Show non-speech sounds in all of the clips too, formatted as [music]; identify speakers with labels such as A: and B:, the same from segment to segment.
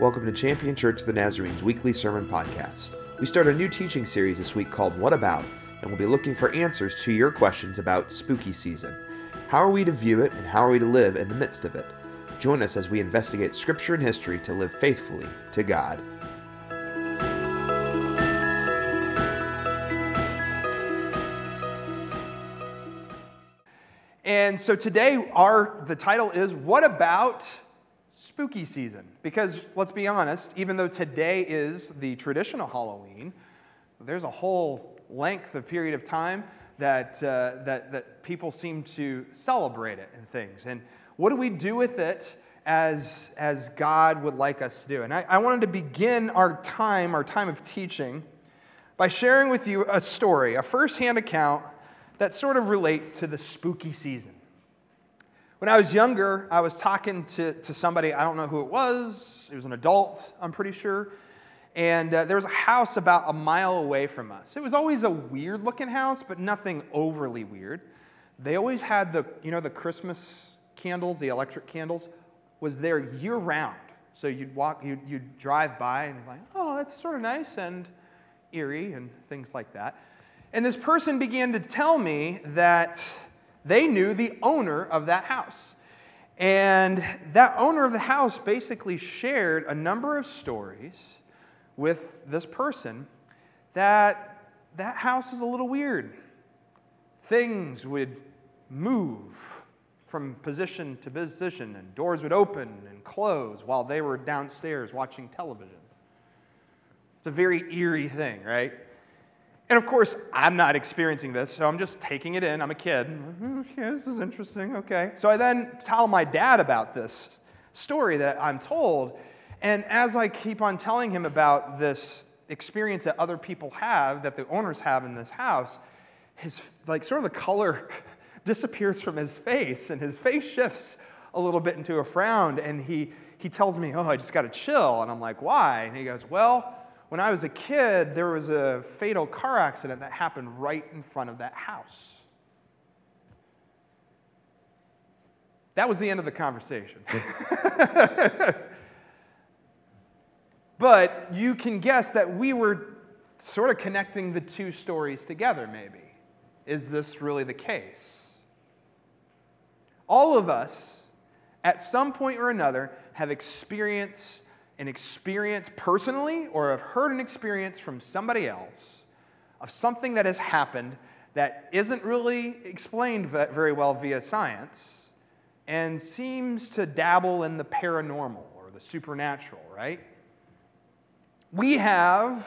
A: Welcome to Champion Church of the Nazarene's weekly sermon podcast. We start a new teaching series this week called What About, and we'll be looking for answers to your questions about spooky season. How are we to view it, and how are we to live in the midst of it? Join us as we investigate scripture and history to live faithfully to God.
B: And so today, our the title is "What about spooky season?" Because let's be honest, even though today is the traditional Halloween, there's a whole length of period of time that uh, that that people seem to celebrate it and things. And what do we do with it as as God would like us to do? And I, I wanted to begin our time, our time of teaching, by sharing with you a story, a firsthand account that sort of relates to the spooky season. When I was younger, I was talking to, to somebody, I don't know who it was, it was an adult, I'm pretty sure. And uh, there was a house about a mile away from us. It was always a weird looking house, but nothing overly weird. They always had the, you know, the Christmas candles, the electric candles, was there year round. So you'd walk, you'd, you'd drive by and you're like, oh, that's sort of nice and eerie and things like that. And this person began to tell me that they knew the owner of that house. And that owner of the house basically shared a number of stories with this person that that house is a little weird. Things would move from position to position, and doors would open and close while they were downstairs watching television. It's a very eerie thing, right? And of course, I'm not experiencing this, so I'm just taking it in. I'm a kid. Okay, this is interesting. Okay. So I then tell my dad about this story that I'm told. And as I keep on telling him about this experience that other people have, that the owners have in this house, his, like, sort of the color [laughs] disappears from his face, and his face shifts a little bit into a frown. And he, he tells me, Oh, I just got to chill. And I'm like, Why? And he goes, Well, when I was a kid, there was a fatal car accident that happened right in front of that house. That was the end of the conversation. [laughs] but you can guess that we were sort of connecting the two stories together, maybe. Is this really the case? All of us, at some point or another, have experienced an experience personally or have heard an experience from somebody else of something that has happened that isn't really explained very well via science and seems to dabble in the paranormal or the supernatural, right? We have,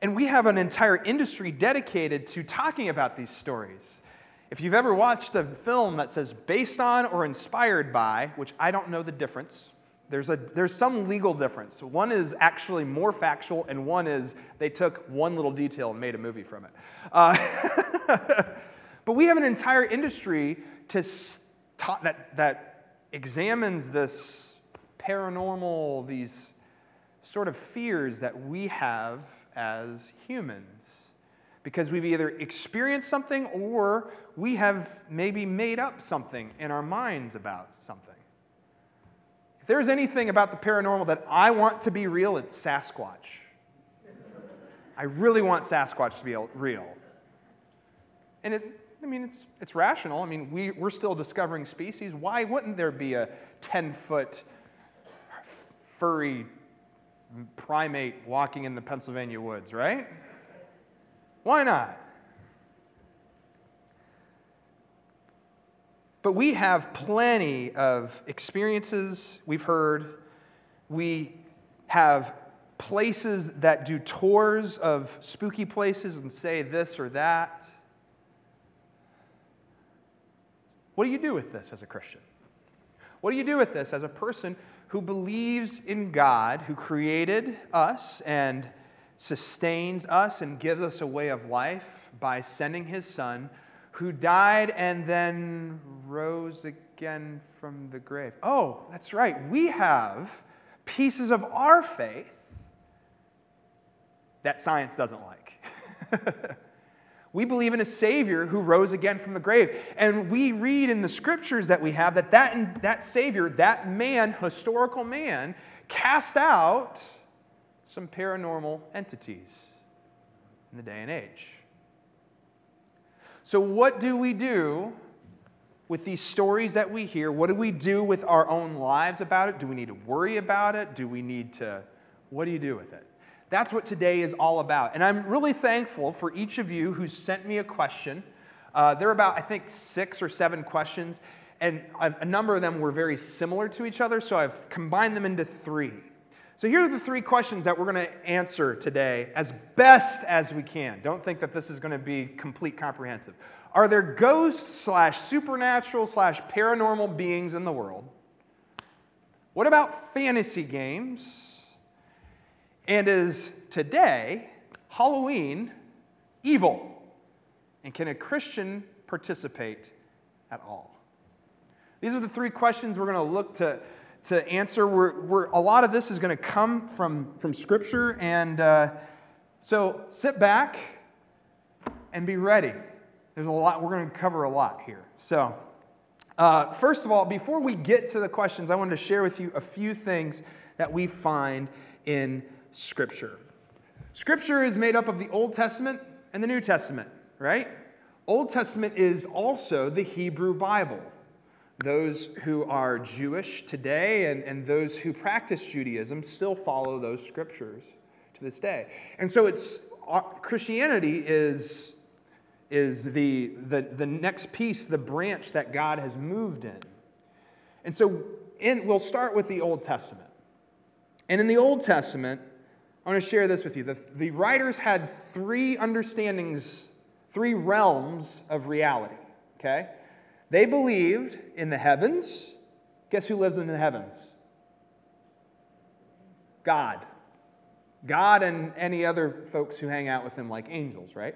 B: and we have an entire industry dedicated to talking about these stories. If you've ever watched a film that says based on or inspired by, which I don't know the difference, there's, a, there's some legal difference. One is actually more factual, and one is they took one little detail and made a movie from it. Uh, [laughs] but we have an entire industry to that, that examines this paranormal, these sort of fears that we have as humans. Because we've either experienced something or we have maybe made up something in our minds about something. If there's anything about the paranormal that I want to be real, it's Sasquatch. I really want Sasquatch to be real. And it, I mean, it's, it's rational. I mean, we, we're still discovering species. Why wouldn't there be a 10 foot furry primate walking in the Pennsylvania woods, right? Why not? But we have plenty of experiences we've heard. We have places that do tours of spooky places and say this or that. What do you do with this as a Christian? What do you do with this as a person who believes in God, who created us and sustains us and gives us a way of life by sending his son who died and then rose again from the grave. Oh, that's right. We have pieces of our faith that science doesn't like. [laughs] we believe in a Savior who rose again from the grave. And we read in the scriptures that we have that that, that Savior, that man, historical man, cast out some paranormal entities in the day and age. So, what do we do with these stories that we hear? What do we do with our own lives about it? Do we need to worry about it? Do we need to, what do you do with it? That's what today is all about. And I'm really thankful for each of you who sent me a question. Uh, there are about, I think, six or seven questions, and a, a number of them were very similar to each other, so I've combined them into three. So here are the three questions that we're going to answer today as best as we can. Don't think that this is going to be complete comprehensive. Are there ghosts slash supernatural slash paranormal beings in the world? What about fantasy games? And is today Halloween evil? And can a Christian participate at all? These are the three questions we're going to look to, to answer. We're, we're, a lot of this is going to come from, from Scripture. And uh, so sit back and be ready. There's a lot, we're going to cover a lot here. So, uh, first of all, before we get to the questions, I wanted to share with you a few things that we find in Scripture. Scripture is made up of the Old Testament and the New Testament, right? Old Testament is also the Hebrew Bible. Those who are Jewish today and, and those who practice Judaism still follow those scriptures to this day. And so it's Christianity is is the, the, the next piece, the branch that God has moved in. And so in, we'll start with the Old Testament. And in the Old Testament, I want to share this with you. The, the writers had three understandings, three realms of reality, okay? They believed in the heavens. Guess who lives in the heavens? God. God and any other folks who hang out with him, like angels, right?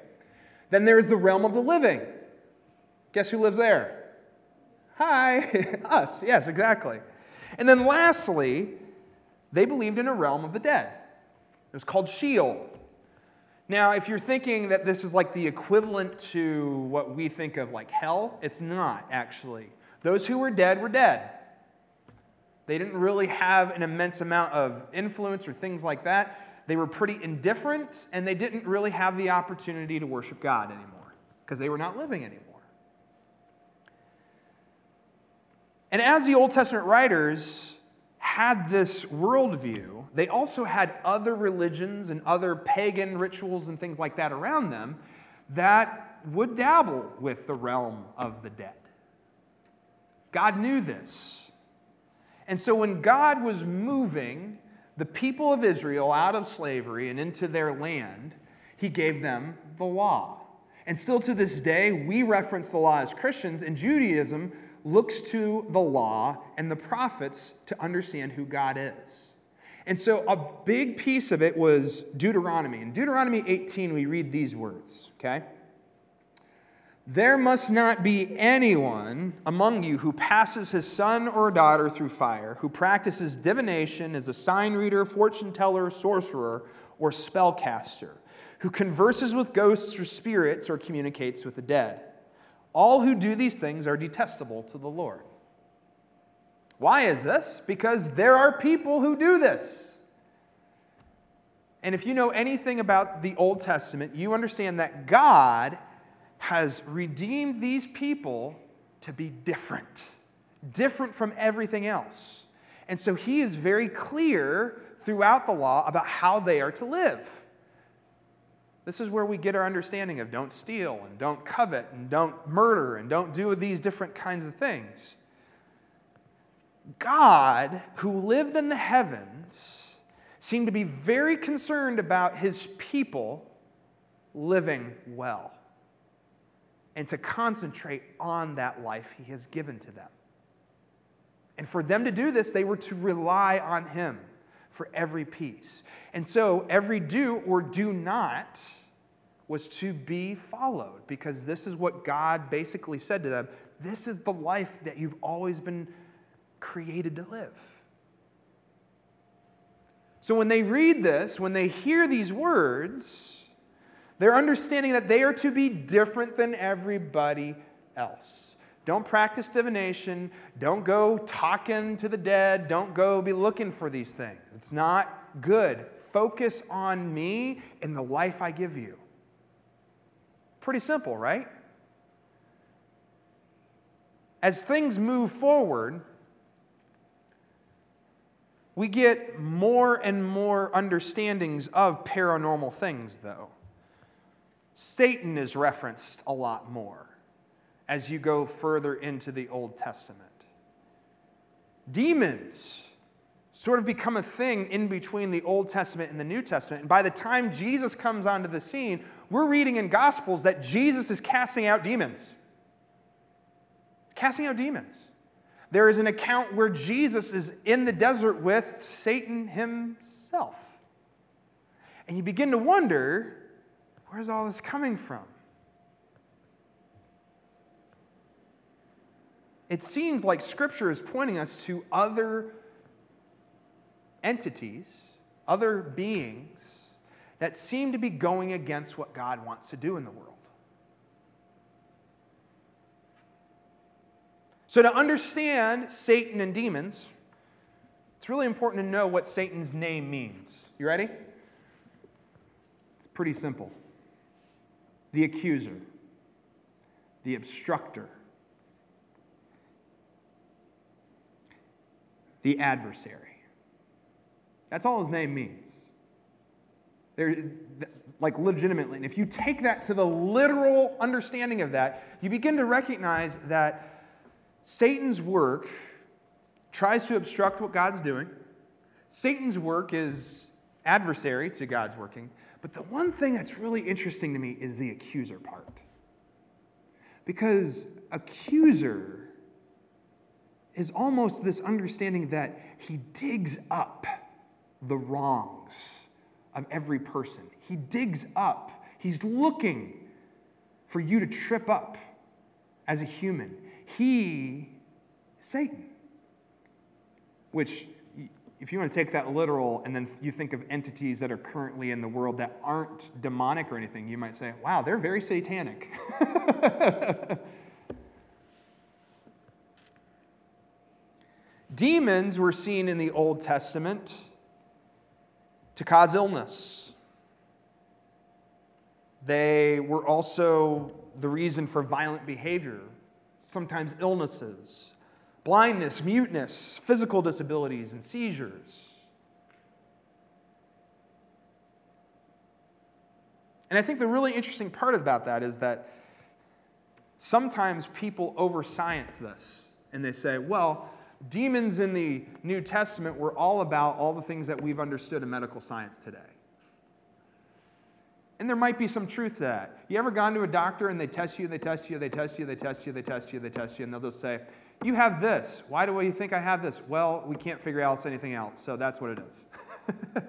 B: Then there's the realm of the living. Guess who lives there? Hi, [laughs] us. Yes, exactly. And then lastly, they believed in a realm of the dead. It was called Sheol. Now, if you're thinking that this is like the equivalent to what we think of like hell, it's not actually. Those who were dead were dead. They didn't really have an immense amount of influence or things like that they were pretty indifferent, and they didn't really have the opportunity to worship God anymore because they were not living anymore. And as the Old Testament writers had this worldview, they also had other religions and other pagan rituals and things like that around them that would dabble with the realm of the dead. God knew this. And so when God was moving the people of Israel out of slavery and into their land, he gave them the law. And still to this day, we reference the law as Christians, and Judaism looks to the law and the prophets to understand who God is. And so a big piece of it was Deuteronomy. In Deuteronomy 18, we read these words, okay? There must not be anyone among you who passes his son or daughter through fire, who practices divination, is a sign reader, fortune teller, sorcerer, or spellcaster, who converses with ghosts or spirits or communicates with the dead. All who do these things are detestable to the Lord. Why is this? Because there are people who do this. And if you know anything about the Old Testament, you understand that God has redeemed these people to be different, different from everything else. And so he is very clear throughout the law about how they are to live. This is where we get our understanding of don't steal and don't covet and don't murder and don't do these different kinds of things. God, who lived in the heavens, seemed to be very concerned about his people living well and to concentrate on that life he has given to them. And for them to do this, they were to rely on him for every piece. And so every do or do not was to be followed because this is what God basically said to them this is the life that you've always been created to live. So when they read this, when they hear these words, they're understanding that they are to be different than everybody else. Don't practice divination. Don't go talking to the dead. Don't go be looking for these things. It's not good. Focus on me and the life I give you. Pretty simple, right? As things move forward, we get more and more understandings of paranormal things, though. Satan is referenced a lot more as you go further into the Old Testament. Demons sort of become a thing in between the Old Testament and the New Testament. And by the time Jesus comes onto the scene, we're reading in Gospels that Jesus is casting out demons. Casting out demons. There is an account where Jesus is in the desert with Satan himself. And you begin to wonder where's all this coming from? It seems like Scripture is pointing us to other entities, other beings that seem to be going against what God wants to do in the world. So, to understand Satan and demons, it's really important to know what Satan's name means. You ready? It's pretty simple the accuser, the obstructor, the adversary. That's all his name means. There, like legitimately. And if you take that to the literal understanding of that, you begin to recognize that Satan's work tries to obstruct what God's doing. Satan's work is adversary to God's working. But the one thing that's really interesting to me is the accuser part. Because accuser is almost this understanding that he digs up the wrongs of every person. He digs up, he's looking for you to trip up as a human. He is Satan, which if you want to take that literal and then you think of entities that are currently in the world that aren't demonic or anything, you might say, wow, they're very satanic. [laughs] Demons were seen in the Old Testament to cause illness. They were also the reason for violent behavior, sometimes illnesses, blindness, muteness, physical disabilities, and seizures. And I think the really interesting part about that is that sometimes people over science this and they say, well, demons in the New Testament were all about all the things that we've understood in medical science today. And there might be some truth to that. You ever gone to a doctor and they test you, they test you, they test you, they test you, they test you, they test you, and they'll just say, You have this. Why do you think I have this? Well, we can't figure out anything else, so that's what it is.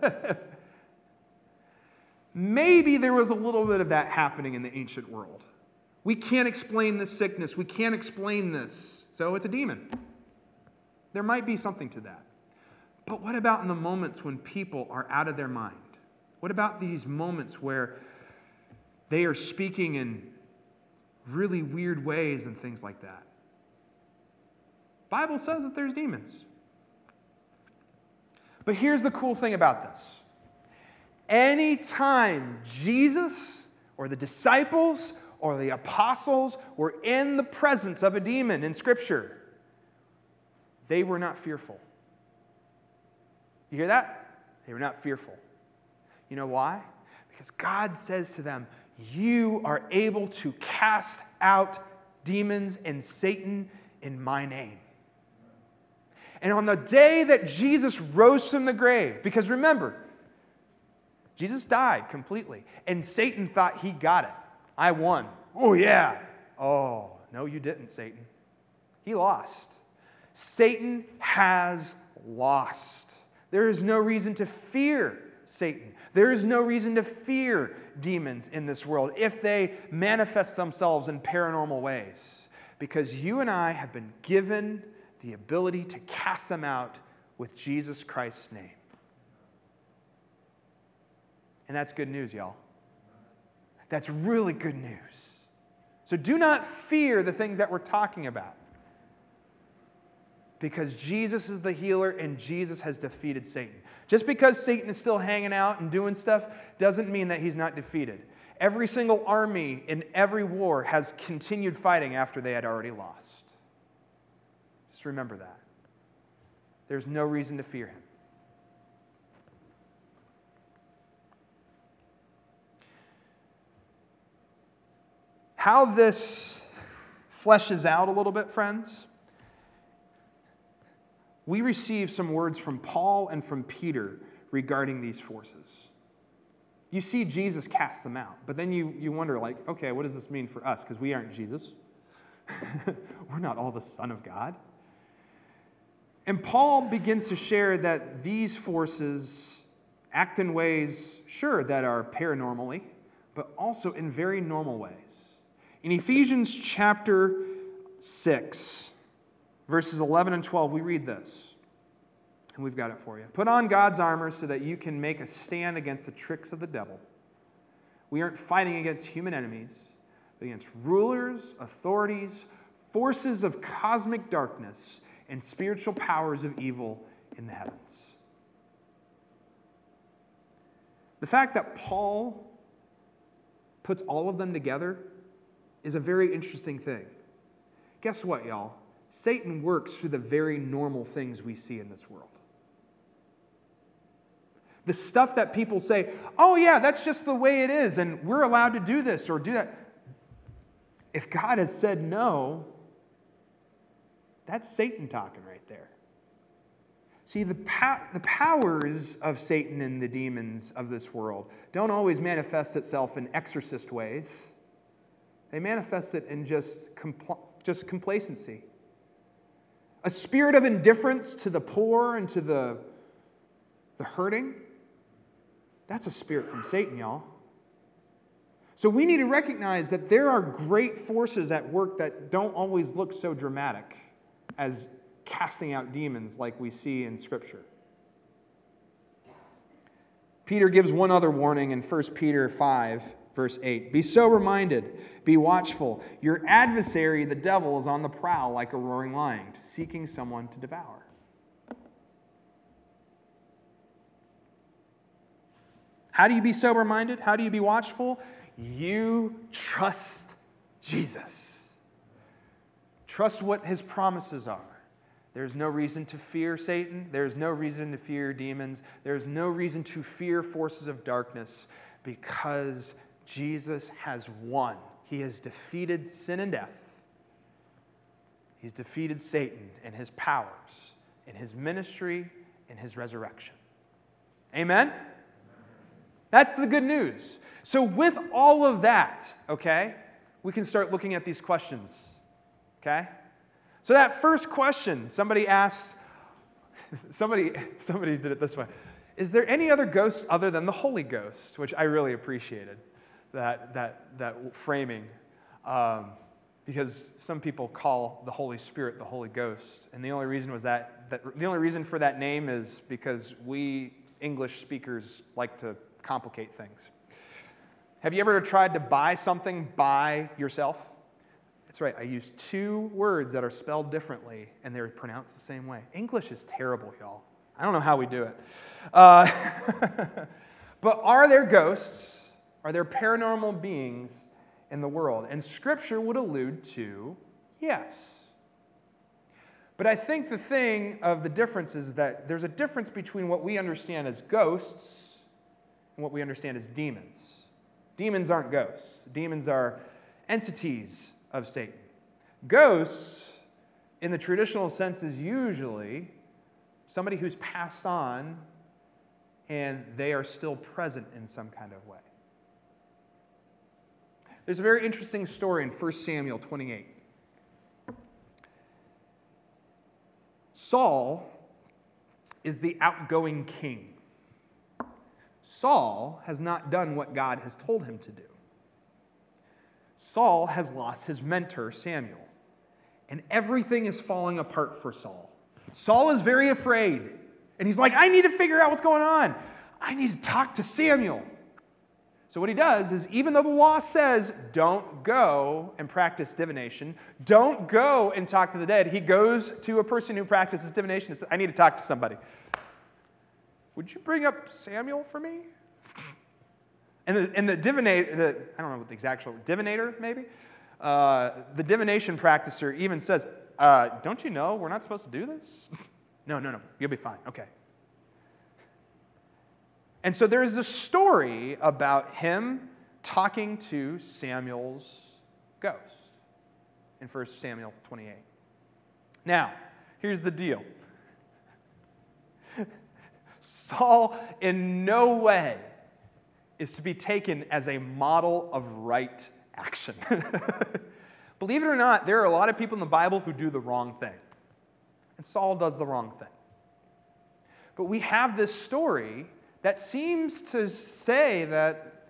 B: [laughs] Maybe there was a little bit of that happening in the ancient world. We can't explain this sickness, we can't explain this, so it's a demon. There might be something to that. But what about in the moments when people are out of their mind? What about these moments where they are speaking in really weird ways and things like that? Bible says that there's demons. But here's the cool thing about this. Anytime Jesus or the disciples or the apostles were in the presence of a demon in Scripture, they were not fearful. You hear that? They were not fearful. You know why? Because God says to them, You are able to cast out demons and Satan in my name. And on the day that Jesus rose from the grave, because remember, Jesus died completely, and Satan thought he got it. I won. Oh, yeah. Oh, no, you didn't, Satan. He lost. Satan has lost. There is no reason to fear Satan. There is no reason to fear demons in this world if they manifest themselves in paranormal ways, because you and I have been given the ability to cast them out with Jesus Christ's name. And that's good news, y'all. That's really good news. So do not fear the things that we're talking about. Because Jesus is the healer and Jesus has defeated Satan. Just because Satan is still hanging out and doing stuff doesn't mean that he's not defeated. Every single army in every war has continued fighting after they had already lost. Just remember that. There's no reason to fear him. How this fleshes out a little bit, friends, we receive some words from Paul and from Peter regarding these forces. You see Jesus cast them out, but then you, you wonder, like, okay, what does this mean for us? Because we aren't Jesus. [laughs] We're not all the Son of God. And Paul begins to share that these forces act in ways, sure, that are paranormally, but also in very normal ways. In Ephesians chapter 6, verses 11 and 12, we read this. And we've got it for you. Put on God's armor so that you can make a stand against the tricks of the devil. We aren't fighting against human enemies, but against rulers, authorities, forces of cosmic darkness, and spiritual powers of evil in the heavens. The fact that Paul puts all of them together is a very interesting thing. Guess what, y'all? Satan works through the very normal things we see in this world. The stuff that people say, oh, yeah, that's just the way it is, and we're allowed to do this or do that. If God has said no, that's Satan talking right there. See, the, po- the powers of Satan and the demons of this world don't always manifest itself in exorcist ways. They manifest it in just, compl- just complacency. A spirit of indifference to the poor and to the, the hurting. That's a spirit from Satan, y'all. So we need to recognize that there are great forces at work that don't always look so dramatic as casting out demons like we see in Scripture. Peter gives one other warning in 1 Peter 5 Verse 8 Be sober minded, be watchful. Your adversary, the devil, is on the prowl like a roaring lion, seeking someone to devour. How do you be sober minded? How do you be watchful? You trust Jesus. Trust what his promises are. There's no reason to fear Satan. There's no reason to fear demons. There's no reason to fear forces of darkness because Jesus has won. He has defeated sin and death. He's defeated Satan and his powers, in his ministry, in his resurrection. Amen? That's the good news. So, with all of that, okay, we can start looking at these questions. Okay? So, that first question, somebody asked, [laughs] somebody, somebody did it this way Is there any other ghosts other than the Holy Ghost? Which I really appreciated that, that, that framing um, because some people call the Holy Spirit the Holy Ghost. And the only reason was that, that the only reason for that name is because we English speakers like to complicate things. Have you ever tried to buy something by yourself? That's right, I use two words that are spelled differently and they're pronounced the same way. English is terrible, y'all. I don't know how we do it. Uh, [laughs] but are there ghosts are there paranormal beings in the world? And Scripture would allude to yes. But I think the thing of the difference is that there's a difference between what we understand as ghosts and what we understand as demons. Demons aren't ghosts, demons are entities of Satan. Ghosts, in the traditional sense, is usually somebody who's passed on and they are still present in some kind of way. There's a very interesting story in 1 Samuel 28. Saul is the outgoing king. Saul has not done what God has told him to do. Saul has lost his mentor, Samuel, and everything is falling apart for Saul. Saul is very afraid, and he's like, I need to figure out what's going on. I need to talk to Samuel. So, what he does is, even though the law says don't go and practice divination, don't go and talk to the dead, he goes to a person who practices divination and says, I need to talk to somebody. Would you bring up Samuel for me? And the, and the divinator, the, I don't know what the exact word, divinator maybe? Uh, the divination practicer even says, uh, Don't you know we're not supposed to do this? [laughs] no, no, no, you'll be fine. Okay. And so there is a story about him talking to Samuel's ghost in 1 Samuel 28. Now, here's the deal [laughs] Saul, in no way, is to be taken as a model of right action. [laughs] Believe it or not, there are a lot of people in the Bible who do the wrong thing. And Saul does the wrong thing. But we have this story that seems to say that,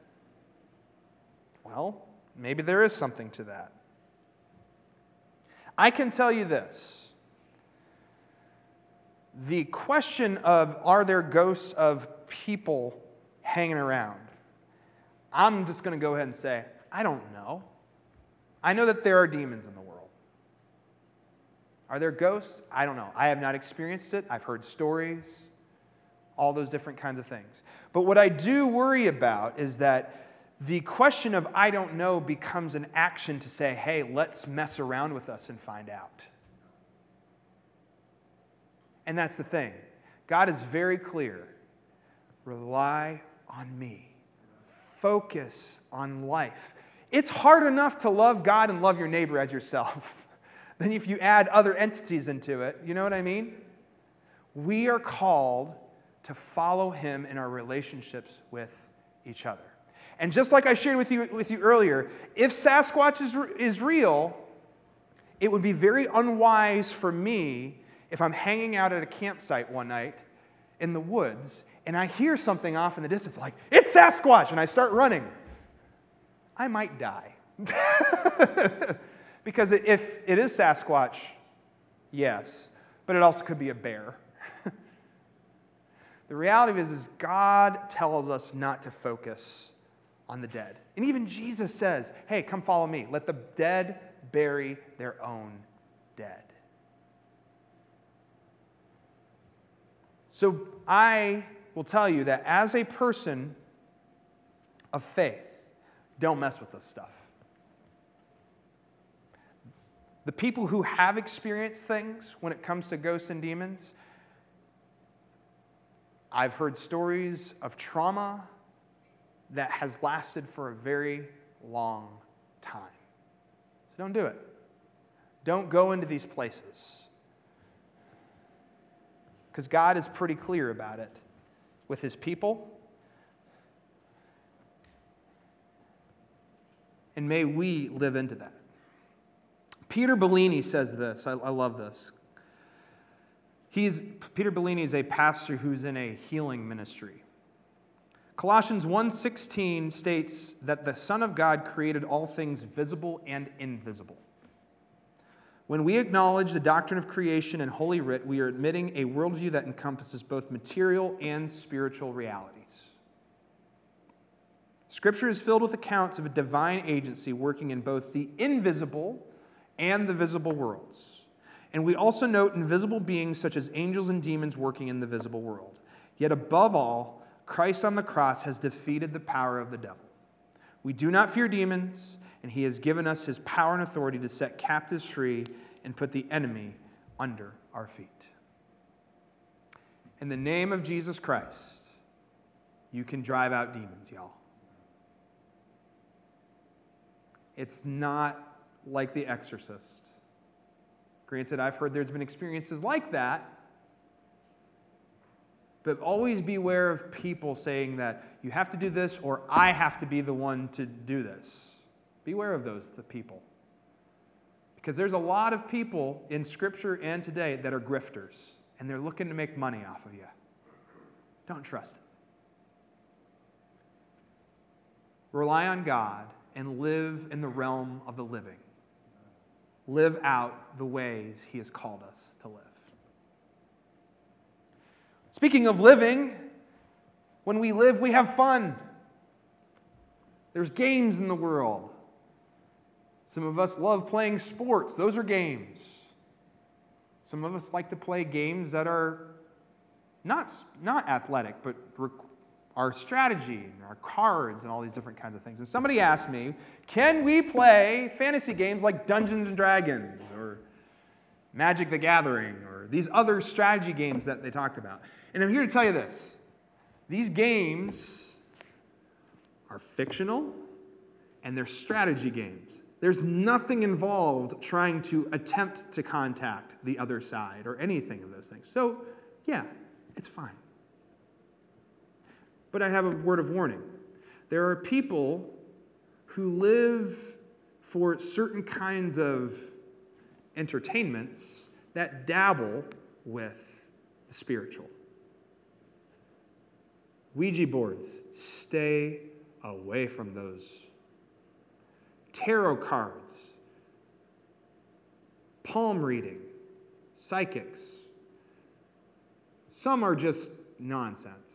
B: well, maybe there is something to that. I can tell you this. The question of are there ghosts of people hanging around? I'm just going to go ahead and say, I don't know. I know that there are demons in the world. Are there ghosts? I don't know. I have not experienced it. I've heard stories all those different kinds of things. But what I do worry about is that the question of I don't know becomes an action to say, hey, let's mess around with us and find out. And that's the thing. God is very clear. Rely on me. Focus on life. It's hard enough to love God and love your neighbor as yourself. [laughs] then if you add other entities into it, you know what I mean? We are called to follow Him in our relationships with each other. And just like I shared with you, with you earlier, if Sasquatch is, is real, it would be very unwise for me if I'm hanging out at a campsite one night in the woods and I hear something off in the distance like, it's Sasquatch, and I start running. I might die. [laughs] because if it is Sasquatch, yes, but it also could be a bear the reality is, is God tells us not to focus on the dead. And even Jesus says, hey, come follow me. Let the dead bury their own dead. So I will tell you that as a person of faith, don't mess with this stuff. The people who have experienced things when it comes to ghosts and demons, I've heard stories of trauma that has lasted for a very long time. So don't do it. Don't go into these places. Because God is pretty clear about it with his people. And may we live into that. Peter Bellini says this. I, I love this. He's, Peter Bellini is a pastor who's in a healing ministry. Colossians 1:16 states that the Son of God created all things visible and invisible. When we acknowledge the doctrine of creation and Holy Writ, we are admitting a worldview that encompasses both material and spiritual realities. Scripture is filled with accounts of a divine agency working in both the invisible and the visible worlds. And we also note invisible beings such as angels and demons working in the visible world. Yet above all, Christ on the cross has defeated the power of the devil. We do not fear demons, and he has given us his power and authority to set captives free and put the enemy under our feet. In the name of Jesus Christ, you can drive out demons, y'all. It's not like the exorcist Granted, I've heard there's been experiences like that. But always beware of people saying that you have to do this or I have to be the one to do this. Beware of those the people. Because there's a lot of people in Scripture and today that are grifters, and they're looking to make money off of you. Don't trust it. Rely on God and live in the realm of the living live out the ways He has called us to live. Speaking of living, when we live, we have fun. There's games in the world. Some of us love playing sports, those are games. Some of us like to play games that are not, not athletic, but our strategy and our cards and all these different kinds of things. And somebody asked me, can we play fantasy games like Dungeons and Dragons or Magic the Gathering or these other strategy games that they talked about? And I'm here to tell you this these games are fictional and they're strategy games. There's nothing involved trying to attempt to contact the other side or anything of those things. So, yeah, it's fine. But I have a word of warning. There are people who live for certain kinds of entertainments that dabble with the spiritual. Ouija boards, stay away from those. Tarot cards, palm reading, psychics. Some are just nonsense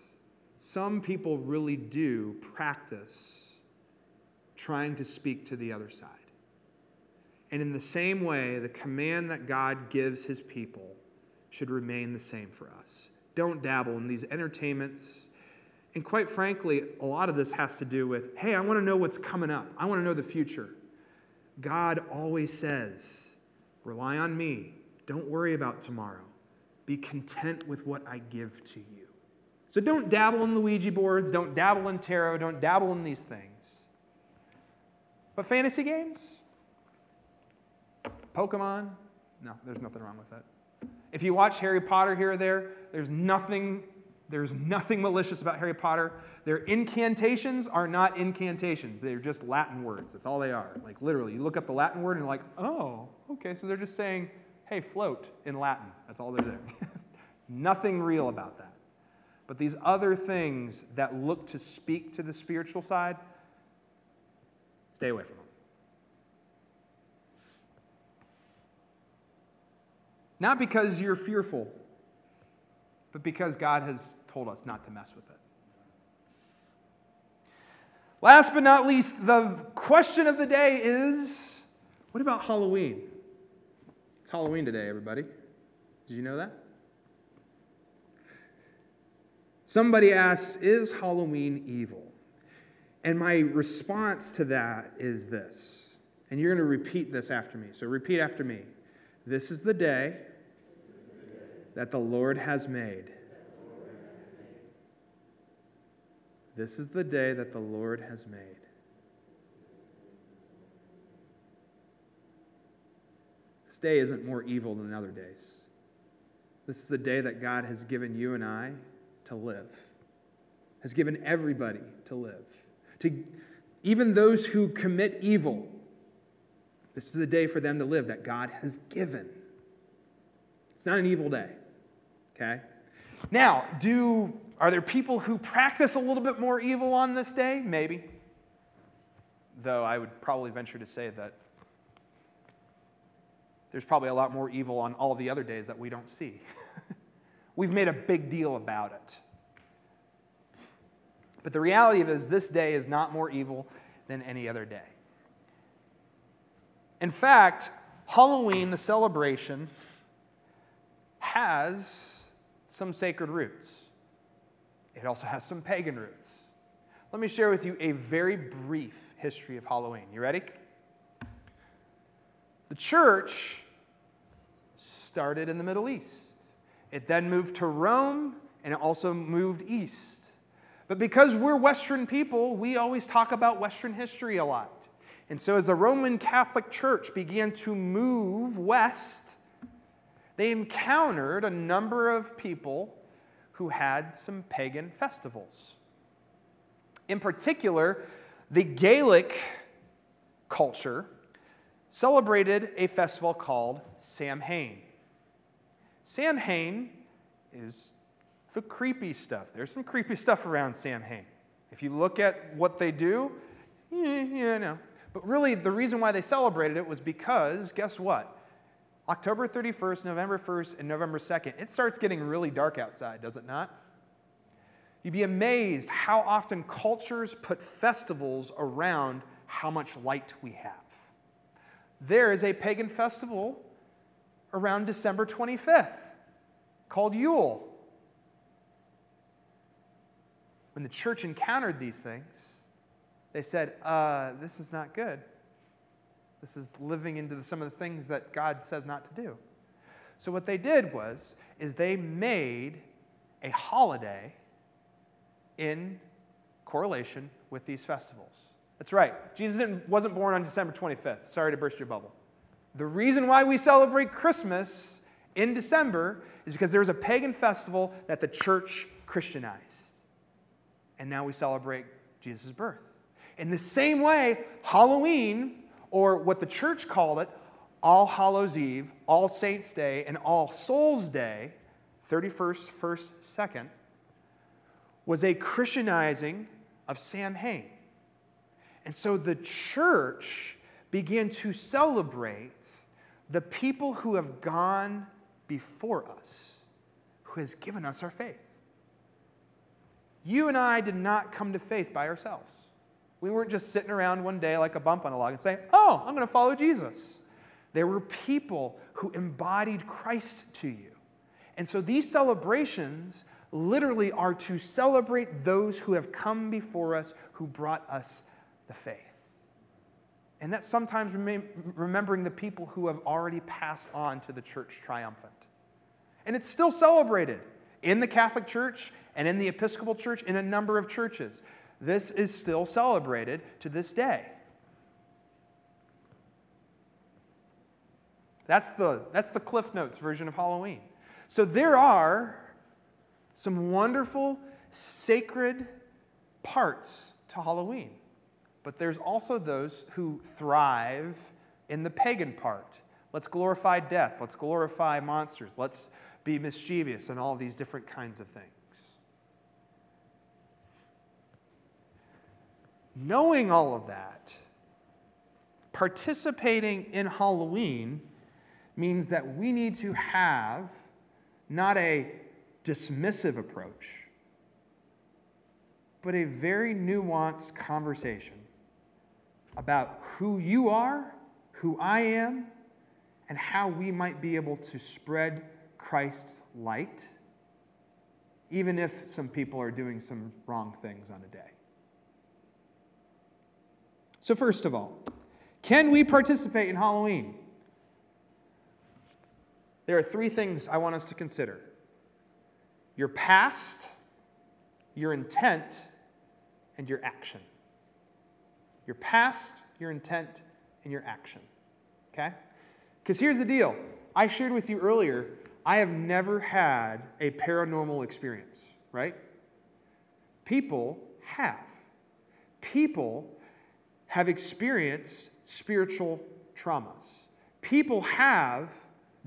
B: some people really do practice trying to speak to the other side. And in the same way, the command that God gives his people should remain the same for us. Don't dabble in these entertainments. And quite frankly, a lot of this has to do with hey, I want to know what's coming up, I want to know the future. God always says, rely on me. Don't worry about tomorrow. Be content with what I give to you. So don't dabble in Ouija boards, don't dabble in tarot, don't dabble in these things. But fantasy games? Pokemon? No, there's nothing wrong with that. If you watch Harry Potter here or there, there's nothing there's nothing malicious about Harry Potter. Their incantations are not incantations. They're just Latin words. That's all they are. Like literally, you look up the Latin word and you're like, "Oh, okay, so they're just saying, "Hey, float" in Latin." That's all they're doing. [laughs] nothing real about that. But these other things that look to speak to the spiritual side, stay away from them. Not because you're fearful, but because God has told us not to mess with it. Last but not least, the question of the day is what about Halloween? It's Halloween today, everybody. Did you know that? Somebody asks, Is Halloween evil? And my response to that is this. And you're going to repeat this after me. So repeat after me. This is the day that the Lord has made. This is the day that the Lord has made. This day isn't more evil than other days. This is the day that God has given you and I to live, has given everybody to live. To even those who commit evil, this is a day for them to live that God has given. It's not an evil day. Okay? Now, do are there people who practice a little bit more evil on this day? Maybe. Though I would probably venture to say that there's probably a lot more evil on all the other days that we don't see. [laughs] We've made a big deal about it. But the reality of it is, this day is not more evil than any other day. In fact, Halloween, the celebration, has some sacred roots. It also has some pagan roots. Let me share with you a very brief history of Halloween. You ready? The church started in the Middle East. It then moved to Rome and it also moved east. But because we're Western people, we always talk about Western history a lot. And so, as the Roman Catholic Church began to move west, they encountered a number of people who had some pagan festivals. In particular, the Gaelic culture celebrated a festival called Samhain. Samhain is the creepy stuff. There's some creepy stuff around Samhain. If you look at what they do, yeah, yeah, no. But really, the reason why they celebrated it was because, guess what? October 31st, November 1st, and November 2nd, it starts getting really dark outside, does it not? You'd be amazed how often cultures put festivals around how much light we have. There is a pagan festival around December 25th called Yule. When the church encountered these things, they said, uh, This is not good. This is living into the, some of the things that God says not to do. So what they did was, is they made a holiday in correlation with these festivals. That's right. Jesus wasn't born on December 25th. Sorry to burst your bubble. The reason why we celebrate Christmas in December is because there was a pagan festival that the church Christianized. And now we celebrate Jesus' birth. In the same way, Halloween, or what the church called it, All Hallows Eve, All Saints' Day, and All Souls' Day, 31st, 1st, 2nd, was a Christianizing of Samhain. And so the church began to celebrate the people who have gone before us, who has given us our faith. You and I did not come to faith by ourselves. We weren't just sitting around one day like a bump on a log and saying, Oh, I'm going to follow Jesus. There were people who embodied Christ to you. And so these celebrations literally are to celebrate those who have come before us, who brought us the faith. And that's sometimes remembering the people who have already passed on to the church triumphant. And it's still celebrated in the Catholic Church and in the Episcopal Church, in a number of churches. This is still celebrated to this day. That's the, that's the Cliff Notes version of Halloween. So there are some wonderful, sacred parts to Halloween. But there's also those who thrive in the pagan part. Let's glorify death. Let's glorify monsters. Let's be mischievous and all these different kinds of things. Knowing all of that, participating in Halloween means that we need to have not a dismissive approach, but a very nuanced conversation about who you are, who I am, and how we might be able to spread Christ's light, even if some people are doing some wrong things on a day. So, first of all, can we participate in Halloween? There are three things I want us to consider your past, your intent, and your action. Your past, your intent, and your action. Okay? Because here's the deal I shared with you earlier, I have never had a paranormal experience, right? People have. People have experienced spiritual traumas. People have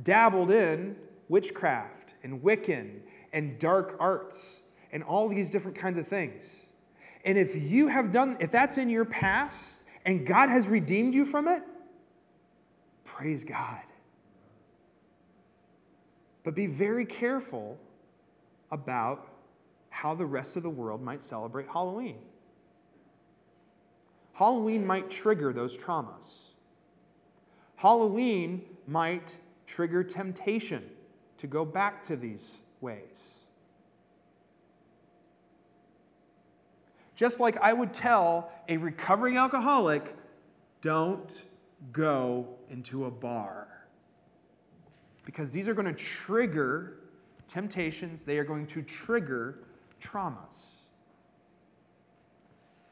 B: dabbled in witchcraft and Wiccan and dark arts and all these different kinds of things. And if you have done, if that's in your past and God has redeemed you from it, praise God. But be very careful about how the rest of the world might celebrate Halloween. Halloween might trigger those traumas. Halloween might trigger temptation to go back to these ways. Just like I would tell a recovering alcoholic, don't go into a bar. Because these are going to trigger temptations, they are going to trigger traumas.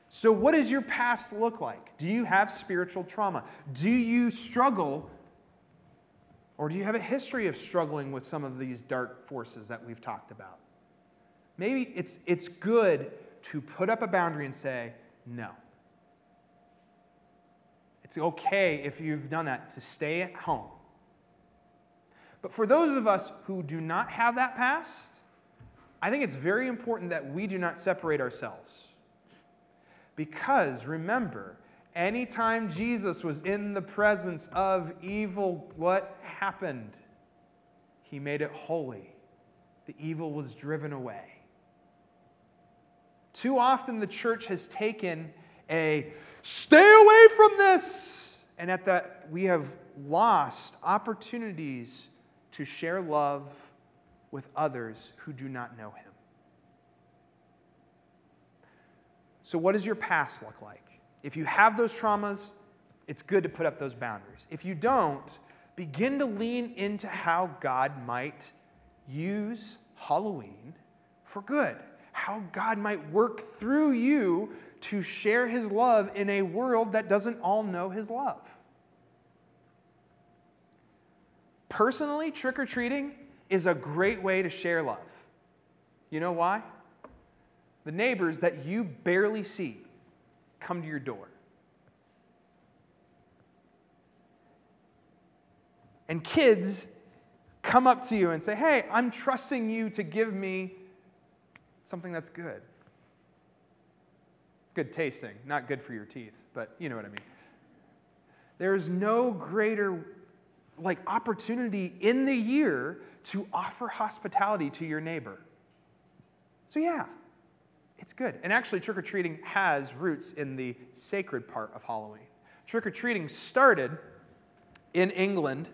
B: So, what does your past look like? Do you have spiritual trauma? Do you struggle or do you have a history of struggling with some of these dark forces that we've talked about? Maybe it's, it's good to put up a boundary and say, no. It's okay if you've done that to stay at home. But for those of us who do not have that past, I think it's very important that we do not separate ourselves. Because remember, anytime Jesus was in the presence of evil, what happened? He made it holy. The evil was driven away. Too often the church has taken a stay away from this, and at that we have lost opportunities to share love with others who do not know him. So, what does your past look like? If you have those traumas, it's good to put up those boundaries. If you don't, begin to lean into how God might use Halloween for good, how God might work through you to share his love in a world that doesn't all know his love. Personally, trick or treating is a great way to share love. You know why? The neighbors that you barely see come to your door. And kids come up to you and say, Hey, I'm trusting you to give me something that's good. Good tasting, not good for your teeth, but you know what I mean. There's no greater like opportunity in the year to offer hospitality to your neighbor. So yeah, it's good. And actually trick or treating has roots in the sacred part of Halloween. Trick or treating started in England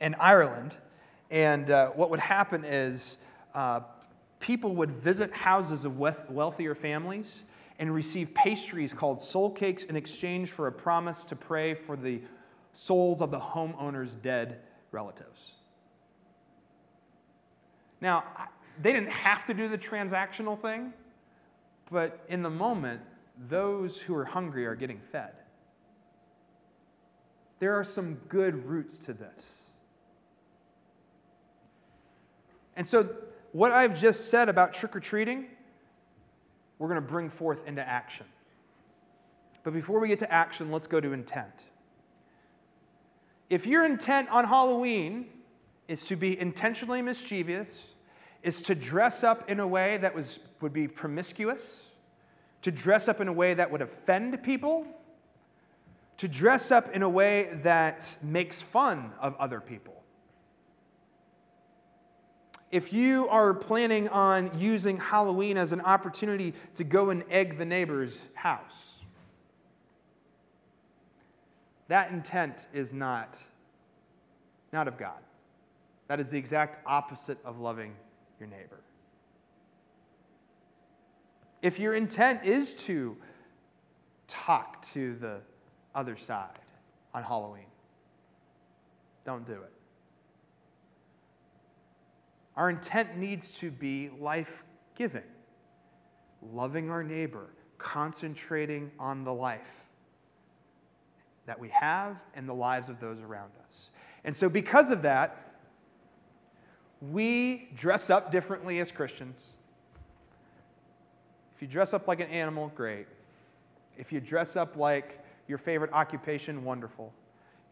B: and Ireland, and uh, what would happen is uh, people would visit houses of wealthier families and receive pastries called soul cakes in exchange for a promise to pray for the souls of the homeowner's dead relatives. Now, they didn't have to do the transactional thing, but in the moment, those who are hungry are getting fed. There are some good roots to this. And so, what I've just said about trick or treating, we're going to bring forth into action. But before we get to action, let's go to intent. If your intent on Halloween is to be intentionally mischievous, is to dress up in a way that was, would be promiscuous, to dress up in a way that would offend people, to dress up in a way that makes fun of other people. If you are planning on using Halloween as an opportunity to go and egg the neighbor's house, that intent is not, not of God. That is the exact opposite of loving your neighbor. If your intent is to talk to the other side on Halloween, don't do it. Our intent needs to be life giving, loving our neighbor, concentrating on the life that we have and the lives of those around us. And so, because of that, we dress up differently as Christians. If you dress up like an animal, great. If you dress up like your favorite occupation, wonderful.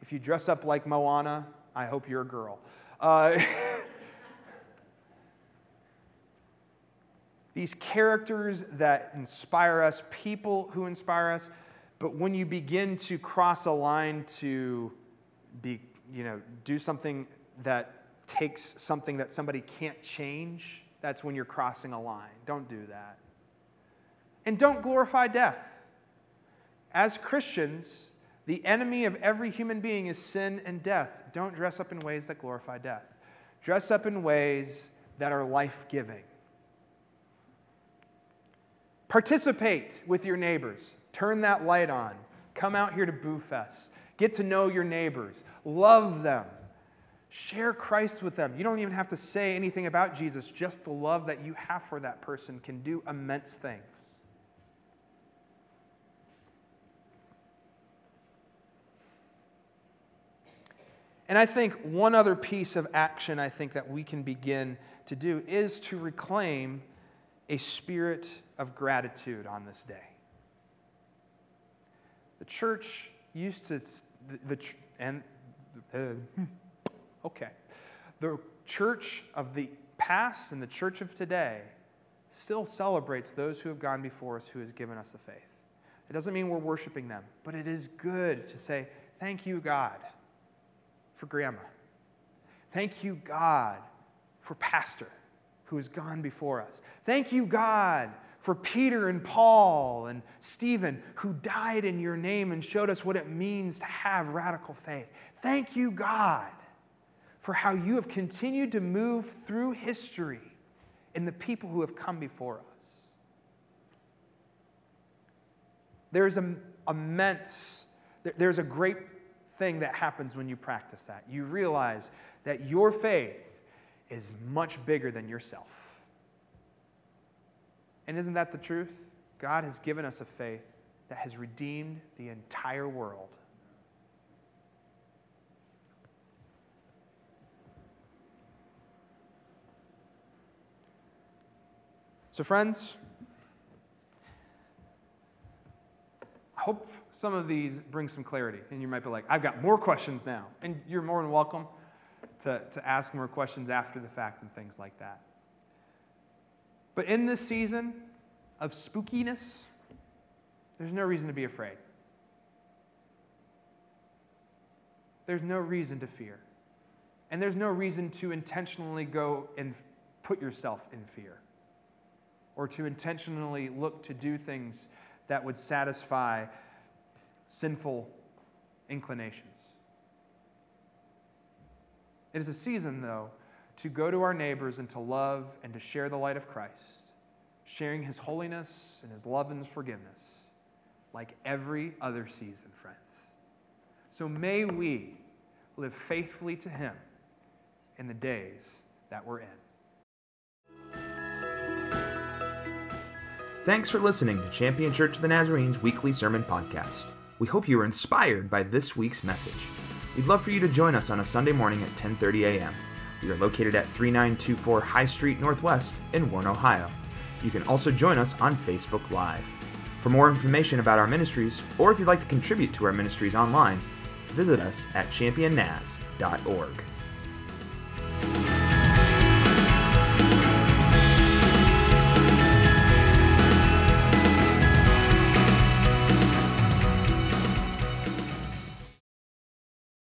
B: If you dress up like Moana, I hope you're a girl. Uh, [laughs] these characters that inspire us, people who inspire us, but when you begin to cross a line to be, you know, do something that takes something that somebody can't change, that's when you're crossing a line. Don't do that. And don't glorify death. As Christians, the enemy of every human being is sin and death. Don't dress up in ways that glorify death. Dress up in ways that are life giving. Participate with your neighbors. Turn that light on. Come out here to Boo Fest. Get to know your neighbors. Love them. Share Christ with them. You don't even have to say anything about Jesus, just the love that you have for that person can do immense things. And I think one other piece of action I think that we can begin to do is to reclaim a spirit of gratitude on this day. The church used to, the, the and, uh, okay. The church of the past and the church of today still celebrates those who have gone before us, who has given us the faith. It doesn't mean we're worshiping them, but it is good to say, Thank you, God, for grandma. Thank you, God, for pastor who has gone before us. Thank you, God, for Peter and Paul and Stephen who died in your name and showed us what it means to have radical faith. Thank you, God, for how you have continued to move through history in the people who have come before us. There's a immense, there's a great thing that happens when you practice that. You realize that your faith is much bigger than yourself. And isn't that the truth? God has given us a faith that has redeemed the entire world. So, friends, I hope some of these bring some clarity. And you might be like, I've got more questions now. And you're more than welcome to, to ask more questions after the fact and things like that. But in this season of spookiness, there's no reason to be afraid. There's no reason to fear. And there's no reason to intentionally go and put yourself in fear or to intentionally look to do things that would satisfy sinful inclinations. It is a season, though, to go to our neighbors and to love and to share the light of Christ, sharing his holiness and his love and his forgiveness, like every other season, friends. So may we live faithfully to him in the days that we're in.
A: Thanks for listening to Champion Church of the Nazarene's weekly sermon podcast. We hope you were inspired by this week's message. We'd love for you to join us on a Sunday morning at 10:30 a.m. We are located at 3924 High Street Northwest in Warren, Ohio. You can also join us on Facebook Live. For more information about our ministries, or if you'd like to contribute to our ministries online, visit us at championnaz.org.